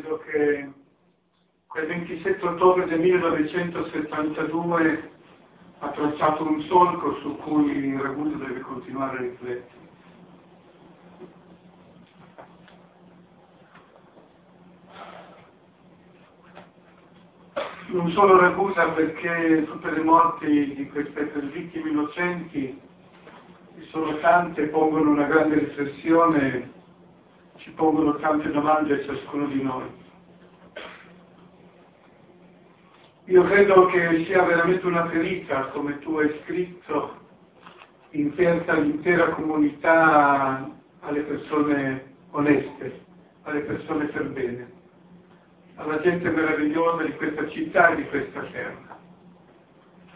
credo che quel 27 ottobre del 1972 ha tracciato un solco su cui Ragusa deve continuare a riflettere. Non solo Ragusa perché tutte le morti di queste vittime innocenti, che sono tante, pongono una grande riflessione, ci pongono tante domande a ciascuno di noi. Io credo che sia veramente una ferita, come tu hai scritto, inferta l'intera comunità alle persone oneste, alle persone per bene, alla gente meravigliosa di questa città e di questa terra.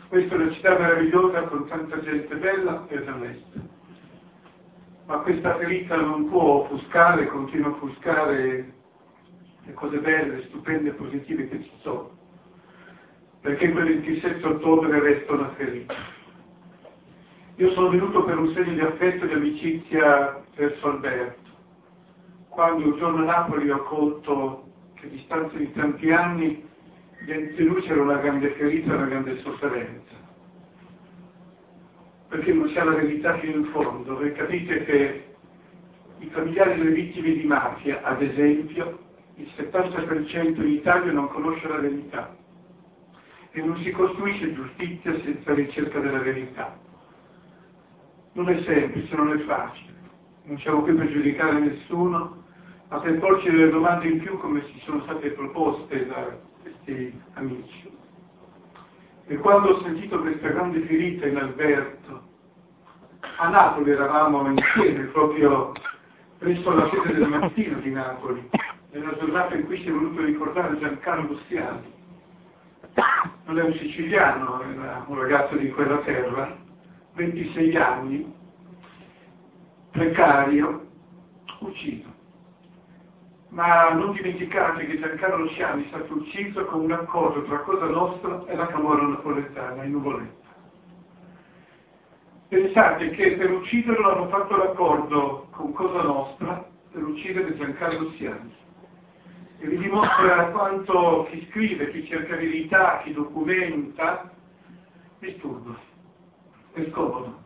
Questa è una città meravigliosa con tanta gente bella ed onesta. Ma questa ferita non può offuscare, continua a offuscare le cose belle, stupende e positive che ci sono perché quel 27 ottobre resta una ferita. Io sono venuto per un segno di affetto e di amicizia verso Alberto, quando un giorno a Napoli ho colto che a distanza di tanti anni di lui c'era una grande ferita, una grande sofferenza. Perché non c'è la verità fino in fondo. Voi capite che i familiari delle vittime di mafia, ad esempio, il 70% in Italia non conosce la verità e non si costruisce giustizia senza ricerca della verità. Non è semplice, non è facile. Non siamo qui per giudicare nessuno, ma per porci delle domande in più come ci sono state proposte da questi amici. E quando ho sentito questa grande ferita in Alberto, a Napoli eravamo insieme, proprio presso la sede del mattino di Napoli, nella giornata in cui si è voluto ricordare Giancarlo Siani, non è un siciliano, era un ragazzo di quella terra, 26 anni, precario, ucciso. Ma non dimenticate che Giancarlo Sciani è stato ucciso con un accordo tra Cosa Nostra e la Camorra Napoletana in Nuvoletta. Pensate che per ucciderlo hanno fatto l'accordo con Cosa Nostra per uccidere Giancarlo Siani e vi dimostra quanto chi scrive, chi cerca verità, chi documenta, disturba, è scomodo.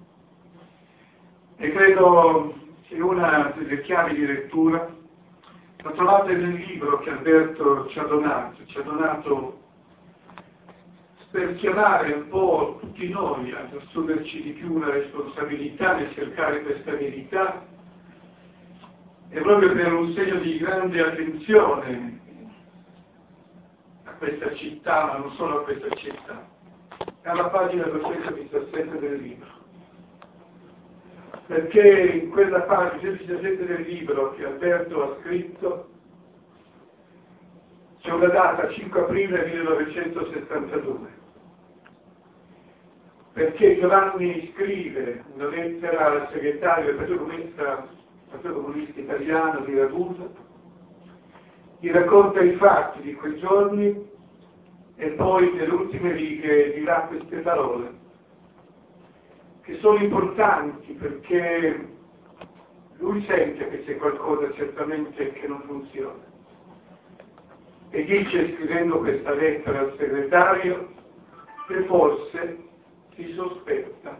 E credo che una delle chiavi di lettura la trovate nel libro che Alberto ci ha donato, ci ha donato per chiamare un po' tutti noi ad assumerci di più una responsabilità nel cercare questa verità e proprio per un segno di grande attenzione a questa città, ma non solo a questa città, alla pagina 217 del libro. Perché in quella pagina 217 del libro che Alberto ha scritto c'è una data, 5 aprile 1972 perché Giovanni scrive una lettera al segretario del Partito Comunista Partito Comunista Italiano di Ragusa, gli racconta i fatti di quei giorni e poi nelle ultime righe dirà queste parole, che sono importanti perché lui sente che c'è qualcosa certamente che non funziona. E dice, scrivendo questa lettera al segretario, che forse si sospetta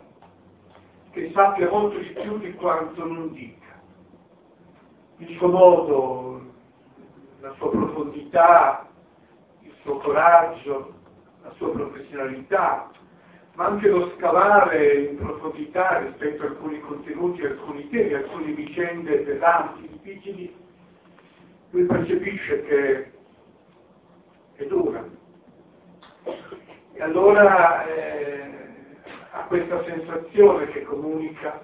che sappia molto di più di quanto non dica il suo modo, la sua profondità, il suo coraggio, la sua professionalità, ma anche lo scavare in profondità rispetto a alcuni contenuti, alcuni temi, alcune vicende pesanti, difficili, lui percepisce che è dura. E allora eh, ha questa sensazione che comunica,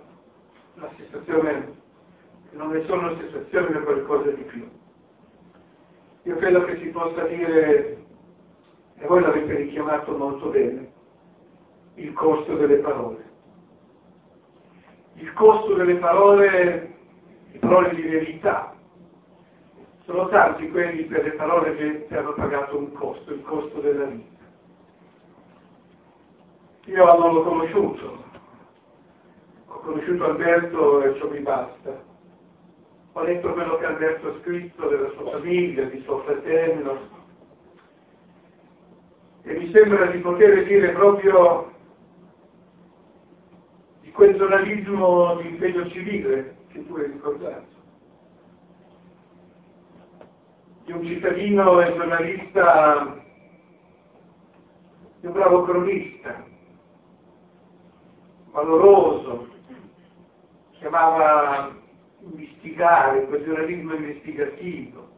la sensazione non è solo una sensazione ma qualcosa di più. Io credo che si possa dire, e voi l'avete richiamato molto bene, il costo delle parole. Il costo delle parole, le parole di verità, sono tanti quelli per le parole che hanno pagato un costo, il costo della vita. Io non l'ho conosciuto, ho conosciuto Alberto e ciò mi basta. Ho letto quello che Alberto ha scritto della sua famiglia, di suo fratello, e mi sembra di poter dire proprio di quel giornalismo di impegno civile che tu hai ricordato, di un cittadino e giornalista, di un bravo cronista, valoroso, che amava investigare, quel giornalismo investigativo.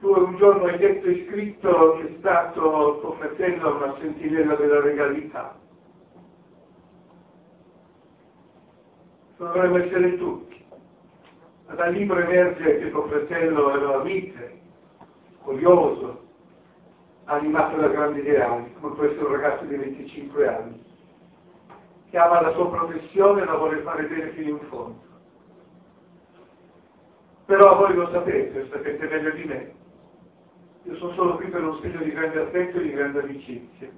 Tu un giorno hai detto e scritto che è stato tuo fratello una sentinella della regalità. Dovremmo essere tutti. Ma dal libro emerge che tuo fratello era mite, curioso, animato da grandi ideali, come un ragazzo di 25 anni che ama la sua professione e la vuole fare bene fino in fondo. Però voi lo sapete, lo sapete meglio di me. Io sono solo qui per un segno di grande affetto e di grande amicizia.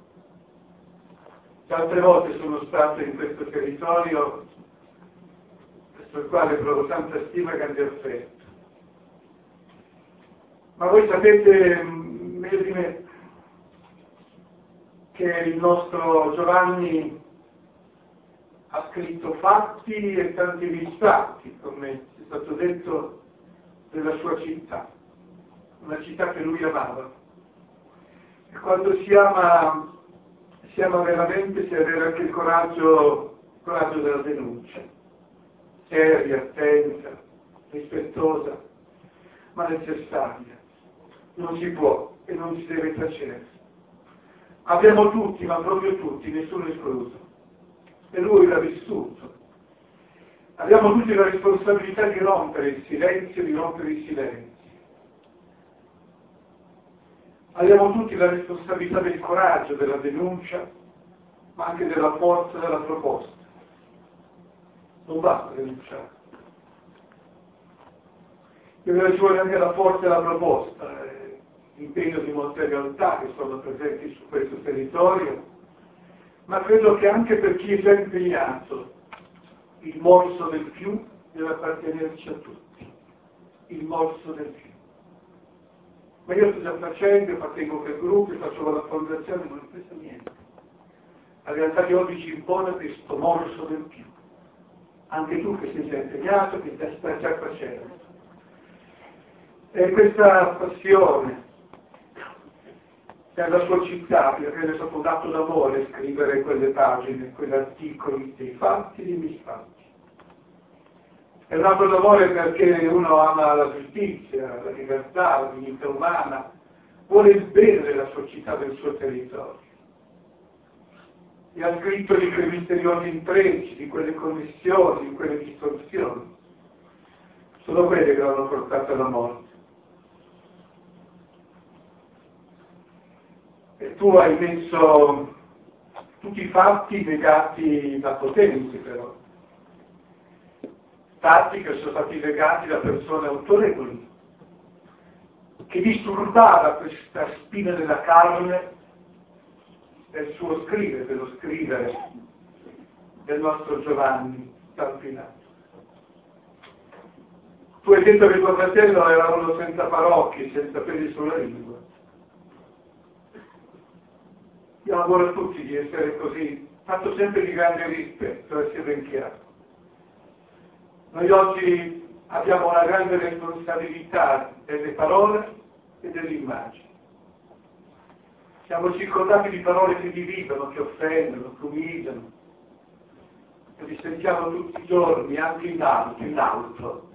Tante volte sono stato in questo territorio il quale provo tanta stima e grande affetto. Ma voi sapete meglio di me che il nostro Giovanni ha scritto fatti e tanti misfatti, come è stato detto, della sua città, una città che lui amava. E quando si ama, si ama veramente, si avere anche il coraggio, il coraggio della denuncia, seria, attenta, rispettosa, ma necessaria. Non si può e non si deve tacere. Abbiamo tutti, ma proprio tutti, nessuno escluso e lui l'ha vissuto. Abbiamo tutti la responsabilità di rompere il silenzio, di rompere i silenzi. Abbiamo tutti la responsabilità del coraggio, della denuncia, ma anche della forza della proposta. Non basta denunciare. Deve ci vuole anche la forza della proposta, eh, l'impegno di molte realtà che sono presenti su questo territorio ma credo che anche per chi è già impegnato il morso del più deve appartenerci a tutti, il morso del più. Ma io sto già facendo, appartengo per gruppi, faccio la fondazione, non ho preso niente. La realtà di oggi ci impone questo morso del più. Anche tu che sei già impegnato, che stai già facendo. E questa passione, per la sua città, perché è stato un atto d'amore scrivere quelle pagine, quegli articoli dei fatti e dei misfatti. È un atto d'amore perché uno ama la giustizia, la libertà, la dignità umana, vuole il bene della sua città, del suo territorio. E ha scritto di quei misteriosi intrecci, di quelle connessioni, di quelle distorsioni. Sono quelle che l'hanno portato alla morte. Tu hai messo tutti i fatti legati da potenze però, fatti che sono stati legati da persone autorevoli, che disturbava questa spina della carne del suo scrivere, dello scrivere del nostro Giovanni Salpinato. Tu hai detto che tuo fratello era uno senza parocchi, senza peli sulla lingua. Io lavoro a tutti di essere così, fatto sempre di grande rispetto, essere ben chiaro. Noi oggi abbiamo una grande responsabilità delle parole e delle immagini. Siamo circondati di parole che dividono, che offendono, che umiliano, che li sentiamo tutti i giorni, anche in alto, in alto,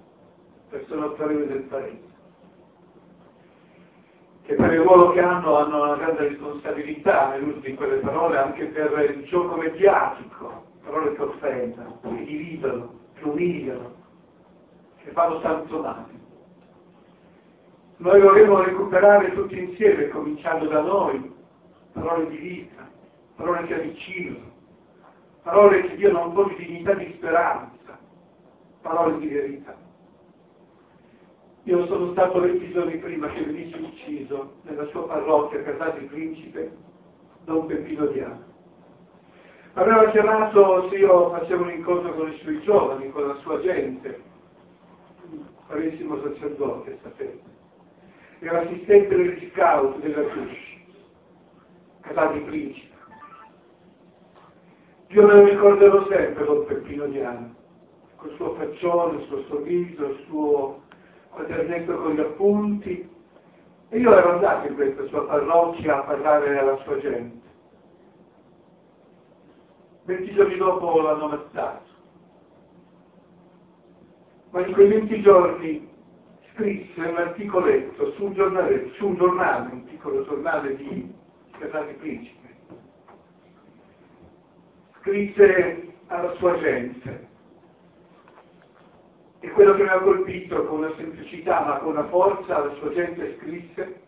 persone autorevoli del paese che per il ruolo che hanno hanno una grande responsabilità nell'uso di quelle parole anche per il gioco mediatico, parole che offendono, che dividono, che umiliano, che fanno male. Noi vorremmo recuperare tutti insieme, cominciando da noi, parole di vita, parole che avvicinano, parole che diano un po' di dignità di speranza, parole di verità. Io sono stato 20 giorni prima che venisse ucciso nella sua parrocchia Casati Principe Don Peppino Diano. Aveva chiamato se io facevo un incontro con i suoi giovani, con la sua gente, paresimo sacerdote, sapete. Era assistente degli scout della Cush, casati principe. Io me lo ricorderò sempre Don Peppino Diano, col suo faccione, il suo sorriso, il suo quadernetto con gli appunti. E io ero andato in questa sua parrocchia a parlare alla sua gente. Venti giorni dopo l'hanno ammazzato. Ma in quei venti giorni scrisse un articoletto su un giornale, su un, giornale un piccolo giornale di Casati Principe. Scrisse alla sua gente e quello che mi ha colpito con una semplicità ma con una forza, la sua gente scrisse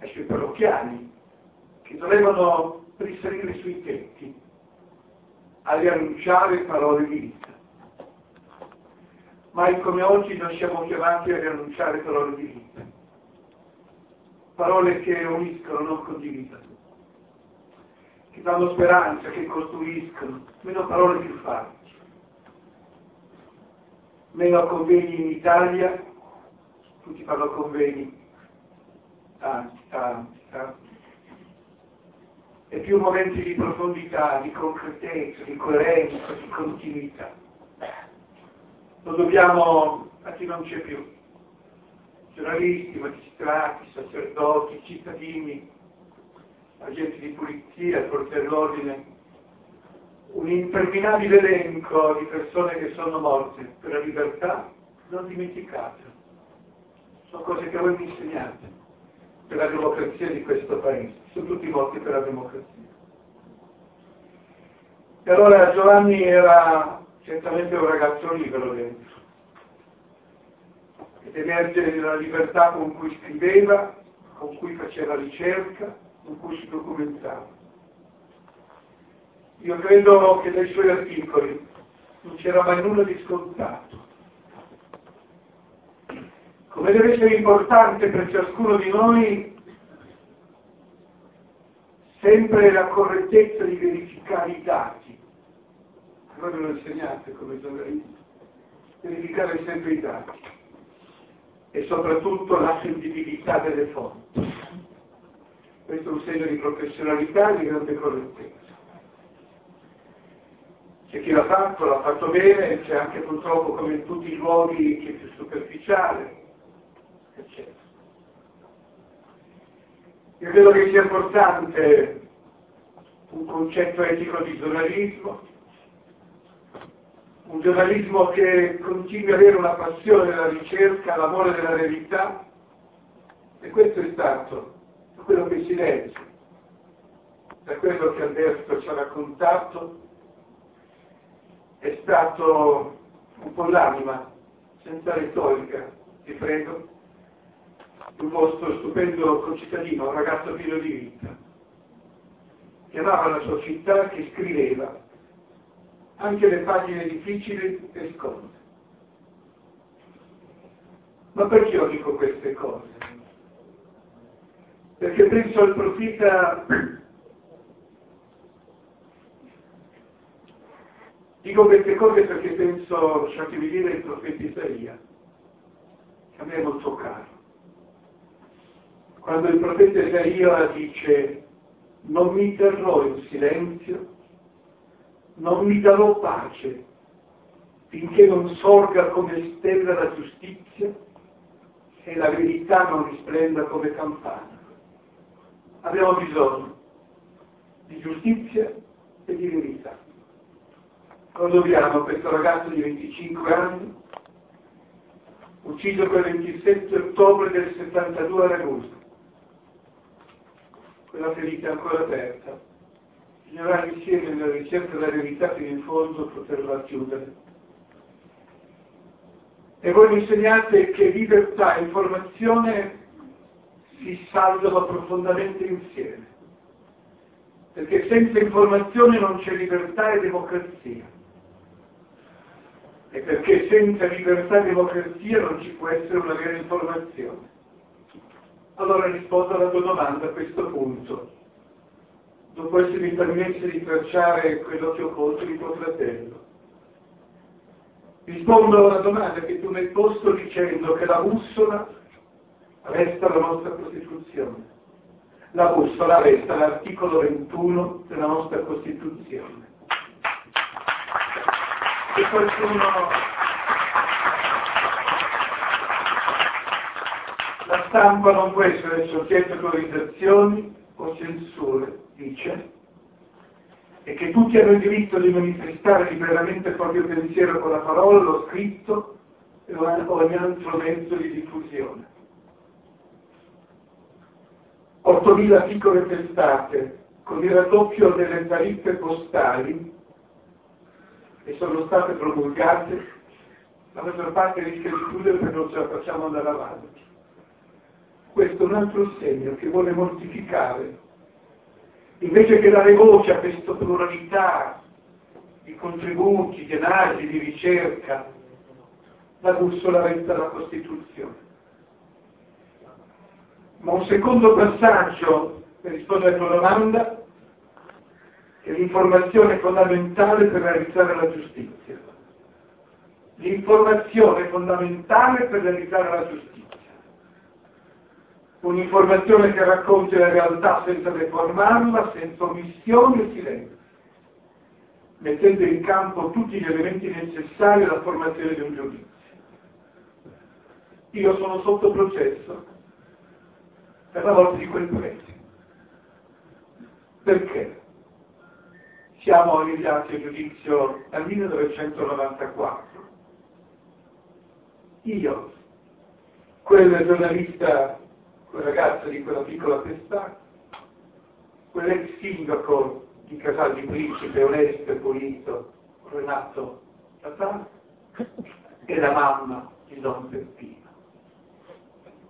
ai suoi parrocchiani che dovevano risalire sui tetti a riannunciare parole di vita. Mai come oggi non siamo chiamati a riannunciare parole di vita, parole che uniscono, non condividono, che danno speranza, che costruiscono, meno parole più facili meno convegni in Italia, tutti fanno convegni, tanti, tanti, tanti, e più momenti di profondità, di concretezza, di coerenza, di continuità. Lo dobbiamo a chi non c'è più, giornalisti, magistrati, sacerdoti, cittadini, agenti di pulizia, forze dell'ordine, un interminabile elenco di persone che sono morte per la libertà, non dimenticate. Sono cose che voi mi insegnate per la democrazia di questo paese. Sono tutti morti per la democrazia. E allora Giovanni era certamente un ragazzo libero dentro. Ed emerge dalla libertà con cui scriveva, con cui faceva ricerca, con cui si documentava. Io credo che dai suoi articoli non c'era mai nulla di scontato. Come deve essere importante per ciascuno di noi sempre la correttezza di verificare i dati. Voi me lo insegnate come giornalisti. Verificare sempre i dati e soprattutto la sensibilità delle fonti. Questo è un segno di professionalità e di grande correttezza. C'è chi l'ha fatto, l'ha fatto bene, c'è anche purtroppo come in tutti i luoghi chi è più superficiale, eccetera. Io credo che sia importante un concetto etico di giornalismo, un giornalismo che continui ad avere una passione della ricerca, l'amore della verità, e questo è stato quello che si legge, da quello che Alberto ci ha raccontato, è stato un po' l'anima, senza retorica, ti prego, un vostro stupendo concittadino, un ragazzo pieno di vita, che amava la sua città, che scriveva anche le pagine difficili e sconde. Ma perché io dico queste cose? Perché penso al profeta Dico queste cose perché penso, lasciatemi dire, il profeta Isaia, che a me è molto caro. Quando il profeta Isaia dice non mi terrò in silenzio, non mi darò pace finché non sorga come stella la giustizia e la verità non risplenda come campana. Abbiamo bisogno di giustizia e di verità non dobbiamo questo ragazzo di 25 anni, ucciso quel 27 ottobre del 72 a Ragusa. Quella ferita ancora aperta. Bisognerà insieme nella ricerca della verità fino in fondo poterla chiudere. E voi mi insegnate che libertà e informazione si salvano profondamente insieme. Perché senza informazione non c'è libertà e democrazia e perché senza libertà e democrazia non ci può essere una vera informazione. Allora rispondo alla tua domanda a questo punto. Dopo essermi permesso di tracciare quello che ho colto di tuo fratello. Rispondo alla domanda che tu mi hai posto dicendo che la bussola resta la nostra Costituzione. La bussola resta l'articolo 21 della nostra Costituzione. E qualcuno la stampa non può essere soggetta a autorizzazioni o censure, dice, e che tutti hanno il diritto di manifestare liberamente il proprio pensiero con la parola, lo scritto o ogni altro mezzo di diffusione. 8.000 piccole testate con il raddoppio delle tariffe postali che sono state promulgate, la maggior parte rischia di chiudere perché non ce la facciamo andare avanti. Questo è un altro segno che vuole mortificare invece che dare voce a questa pluralità di contributi, di analisi, di ricerca, la bussola resta la Costituzione. Ma un secondo passaggio per rispondere alla tua domanda è l'informazione fondamentale per realizzare la giustizia. L'informazione fondamentale per realizzare la giustizia un'informazione che racconti la realtà senza deformarla, senza omissioni e silenzio, mettendo in campo tutti gli elementi necessari alla formazione di un giudizio. Io sono sotto processo per la volta di quel prezzo. Perché? Siamo arrivati a giudizio dal 1994. Io, quel giornalista quel ragazzo di quella piccola testata, quell'ex sindaco di Casal di Principe, onesto e pulito, Renato Tatà, e la mamma di Don Peppino.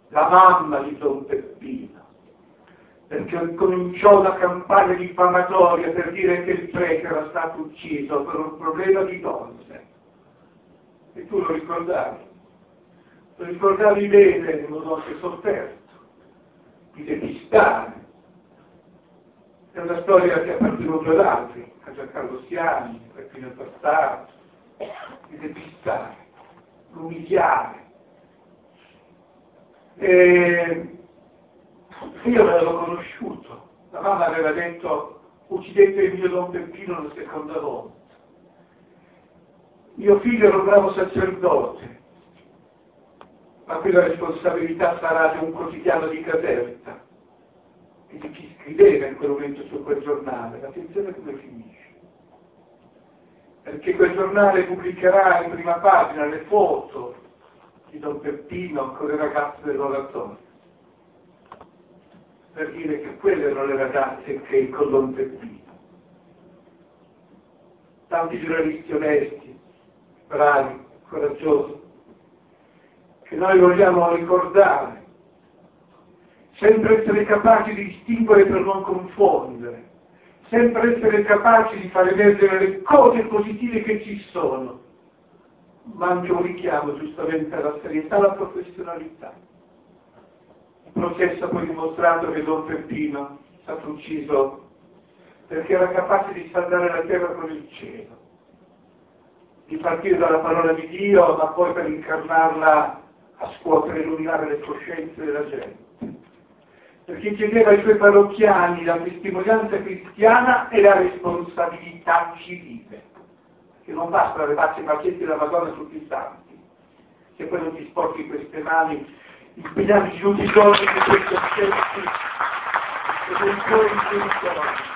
La mamma di Don Peppino, perché cominciò una campagna diffamatoria per dire che il prete era stato ucciso per un problema di donne. E tu lo ricordavi. Lo ricordavi bene in modo anche sofferto di depistare. È una storia che appartenuto ad altri, a Giancarlo Siani, a Peppino Bastardo, di depistare, umiliare. E io l'avevo conosciuto, la mamma aveva detto uccidete il mio Don Peppino la seconda volta. Mio figlio era un bravo sacerdote, ma quella responsabilità sarà di un quotidiano di Caserta e di chi scriveva in quel momento su quel giornale. Attenzione come finisce. Perché quel giornale pubblicherà in prima pagina le foto di Don Peppino le ragazze dell'oratorio. Per dire che quelle erano le ragazze che con Don Peppino. Tanti giornalisti onesti, bravi, coraggiosi, che noi vogliamo ricordare, sempre essere capaci di distinguere per non confondere, sempre essere capaci di far emergere le cose positive che ci sono, ma anche un richiamo giustamente alla serietà e alla professionalità. Il processo ha poi dimostrato che Don Peppino è stato ucciso perché era capace di saldare la terra con il cielo, di partire dalla parola di Dio, ma poi per incarnarla a scuotere e illuminare le coscienze della gente. Perché chiedeva ai suoi parrocchiani la testimonianza cristiana e la responsabilità civile. Che non basta levarsi i pacchetti della Madonna tutti i santi, se poi non ti sporchi queste mani, impegnarci tutti i giorni di questi aspetti e dei tuoi intenzioni.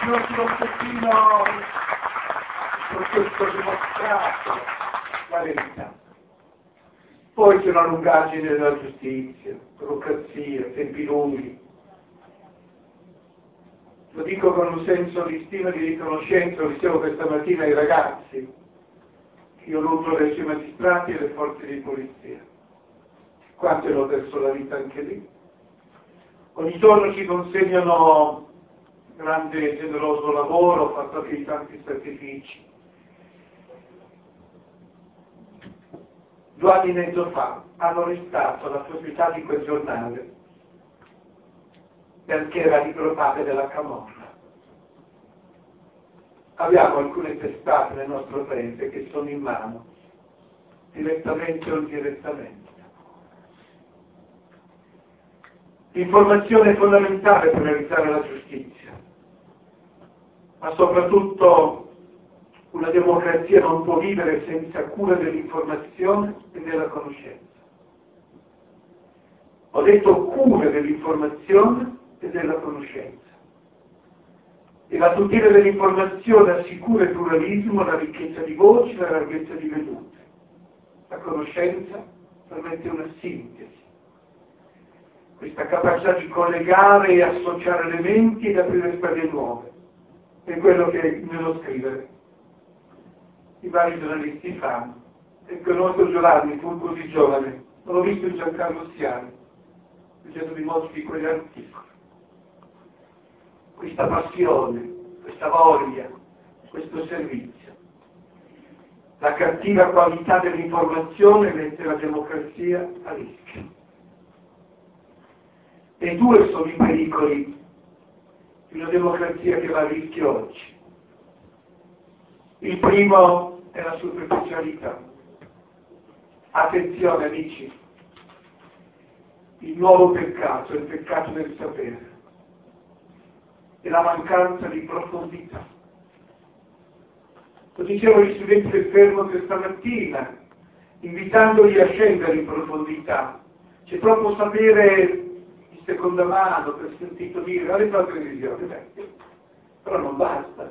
Il nostro pochino per questo dimostrato la verità. Poi c'è una lungaggine della giustizia, burocrazia, tempi lunghi. Lo dico con un senso di stima e di riconoscenza, lo dicevo questa mattina ai ragazzi, che io nutro verso i magistrati e le forze di polizia. Quanto hanno perso la vita anche lì. Ogni giorno ci consegnano grande e generoso lavoro, fatto di tanti sacrifici due anni e mezzo fa hanno arrestato la proprietà di quel giornale perché era padre della Camorra. Abbiamo alcune testate nel nostro paese che sono in mano, direttamente o indirettamente. L'informazione è fondamentale per realizzare la giustizia, ma soprattutto una democrazia non può vivere senza cura dell'informazione e della conoscenza. Ho detto cura dell'informazione e della conoscenza. E la tutela dell'informazione assicura il pluralismo, la ricchezza di voci, la larghezza di vedute. La conoscenza permette una sintesi, questa capacità di collegare e associare elementi ed aprire strade nuove. È quello che nello scrivere i vari giornalisti fanno. E conosco Giovanni, fu così giovane, non l'ho visto in Giancarlo Siani, leggendo di molti di quegli articoli. Questa passione, questa voglia, questo servizio. La cattiva qualità dell'informazione mette la democrazia a rischio. E due sono i pericoli di una democrazia che va a rischio oggi. Il primo è la superficialità. Attenzione amici, il nuovo peccato è il peccato del sapere e la mancanza di profondità. Lo dicevano gli studenti del fermo questa mattina, invitandoli a scendere in profondità. C'è troppo sapere di seconda mano, per sentito dire, alle la televisione, beh, però non basta.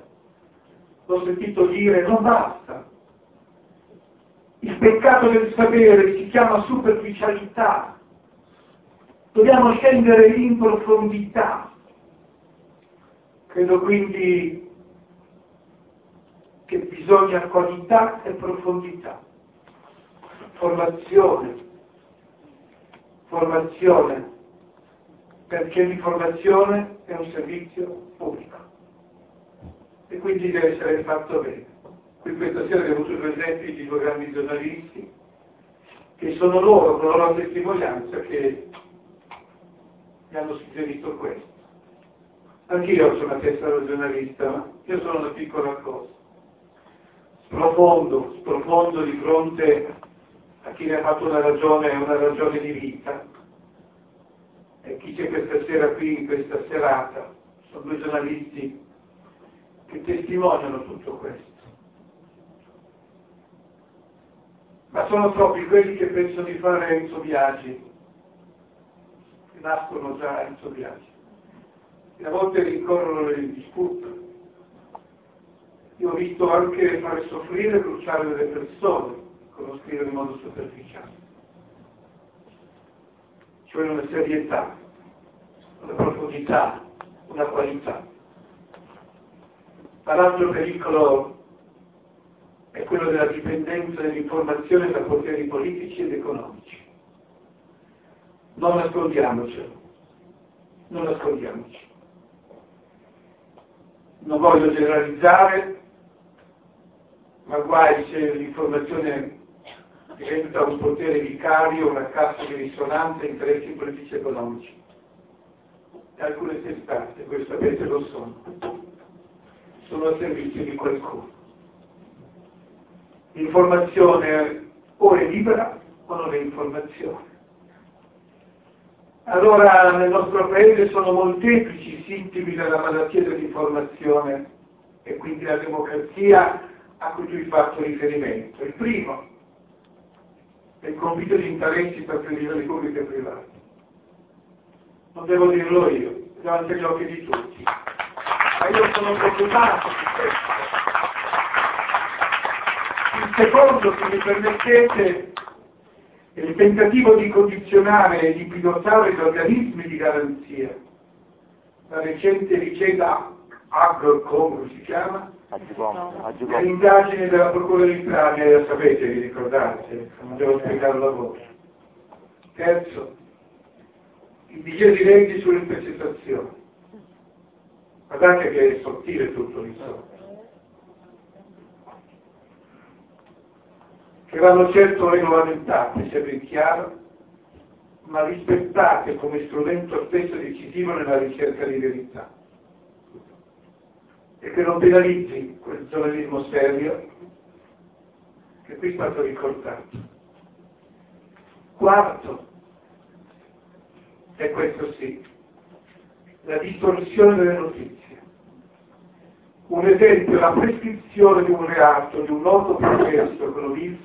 L'ho sentito dire, non basta. Il peccato del sapere si chiama superficialità. Dobbiamo scendere in profondità. Credo quindi che bisogna qualità e profondità, formazione, formazione, perché l'informazione è un servizio pubblico e quindi deve essere fatto bene. Qui questa sera abbiamo avuto presenti i due grandi giornalisti che sono loro, con la loro testimonianza, che mi hanno suggerito questo. Anch'io sono una testa da giornalista, ma io sono una piccola cosa. Sprofondo, sprofondo di fronte a chi ne ha fatto una ragione, una ragione di vita. E chi c'è questa sera qui, in questa serata, sono due giornalisti che testimoniano tutto questo. Ma sono troppi quelli che pensano di fare Enzo Biagi, che nascono già Enzo Biagi e a volte rincorrono le dispute. Io ho visto anche fare soffrire e bruciare delle persone con lo in modo superficiale. Cioè una serietà, una profondità, una qualità. L'altro pericolo è quello della dipendenza dell'informazione da poteri politici ed economici. Non nascondiamocelo, non nascondiamoci non voglio generalizzare, ma guai se l'informazione diventa un potere vicario, una cassa di risonanza interessi politici e economici. E alcune testate, voi sapete lo sono, sono a servizio di qualcuno. L'informazione o è libera o non è informazione. Allora nel nostro paese sono molteplici i sintomi della malattia dell'informazione e quindi la democrazia a cui tu hai fatto riferimento. Il primo è il conflitto di interessi tra televisioni pubbliche e private. Non devo dirlo io, davanti agli occhi di tutti. Ma io sono preoccupato di questo. Il secondo, se mi permettete, il tentativo di condizionare e di pilotare gli organismi di garanzia. La recente vicenda Agrocom si chiama? L'indagine della Procura di Italia, sapete, vi ricordate, non devo spiegarlo a voi. Terzo, il divieto di legge sulle intercettazioni. Guardate che è sottile tutto insomma. Che vanno certo regolamentate, se ben chiaro, ma rispettate come strumento spesso decisivo nella ricerca di verità. e che non penalizzi quel giornalismo serio che qui è stato ricordato. Quarto, e questo sì, la distorsione delle notizie. Un esempio, la prescrizione di un reato, di un noto processo con l'Ulis,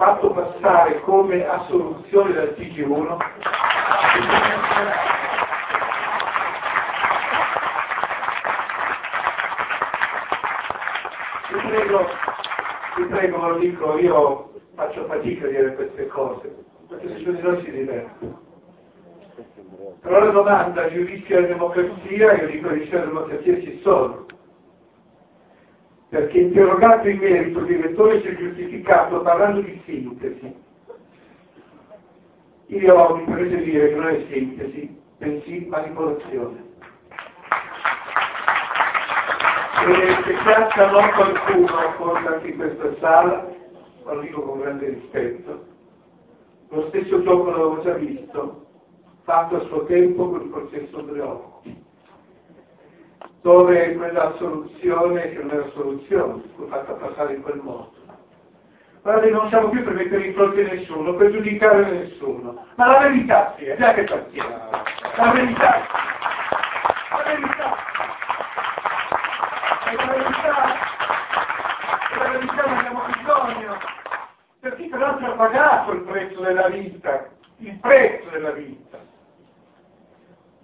fatto passare come assoluzione dal TG1, vi prego, vi prego, lo dico, io faccio fatica a dire queste cose, perché se di noi si diverte. Però la domanda, giudizi della democrazia, io dico giudizi della democrazia ci sono. Perché interrogato in merito il direttore si è giustificato parlando di sintesi. Io mi prese dire che non è sintesi, bensì manipolazione. E se piaccia non qualcuno, forse anche in questa sala, lo dico con grande rispetto, lo stesso gioco l'avevo già visto, fatto a suo tempo con il processo Andreotti, dove quella soluzione, che non era soluzione, fu fatta passare in quel modo. Guardate, non siamo più per mettere in fronte nessuno, per giudicare nessuno, ma la verità sì, è già che partiamo. La verità, la verità, e la verità, e la verità ne abbiamo bisogno, per chi peraltro ha pagato il prezzo della vita, il prezzo della vita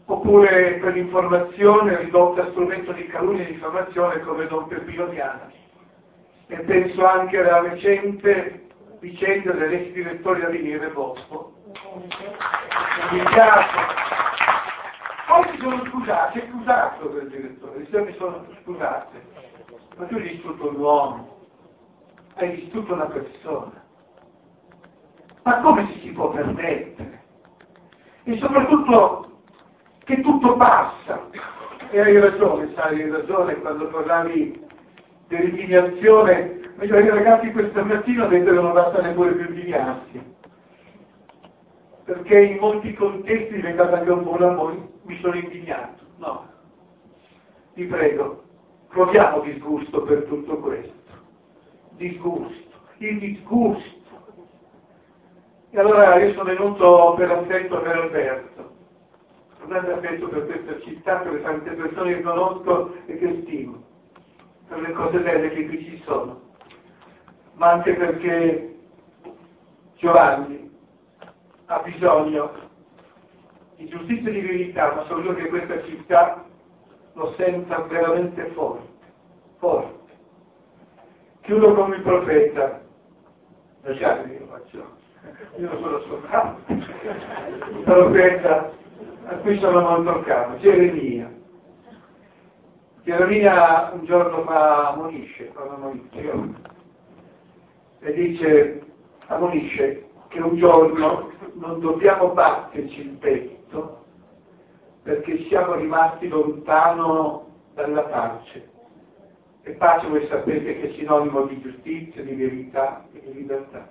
oppure per l'informazione ridotta a strumento di calunnia e diffamazione come Don Peppino Diana. E penso anche alla recente vicenda dell'ex direttore a venire Bosco. Poi si sono scusati, è scusato quel direttore, mi sono scusate. Ma tu hai distrutto un uomo, hai distrutto una persona. Ma come si può permettere? E soprattutto che tutto passa. E hai ragione, sai, hai ragione quando parlavi dell'indignazione. I ragazzi questa mattina vedono basta neppure più indignarsi. Perché in molti contesti diventata anche un buon amore, mi sono indignato. No. Vi prego, proviamo disgusto per tutto questo. Disgusto. Il disgusto. E allora io sono venuto per affetto per Alberto grande affetto per questa città, per tante persone che conosco e che stimo, per le cose belle che qui ci sono, ma anche perché Giovanni ha bisogno di giustizia e di verità, ma soprattutto che questa città lo senta veramente forte, forte. Chiudo con il profeta, lasciatemi io faccio, io non sono soltanto, il profeta a cui sono molto caro, Geremia. Geremia un giorno fa ammonisce, e dice, ammonisce che un giorno non dobbiamo batterci il petto perché siamo rimasti lontano dalla pace. E pace voi sapete che è sinonimo di giustizia, di verità e di libertà.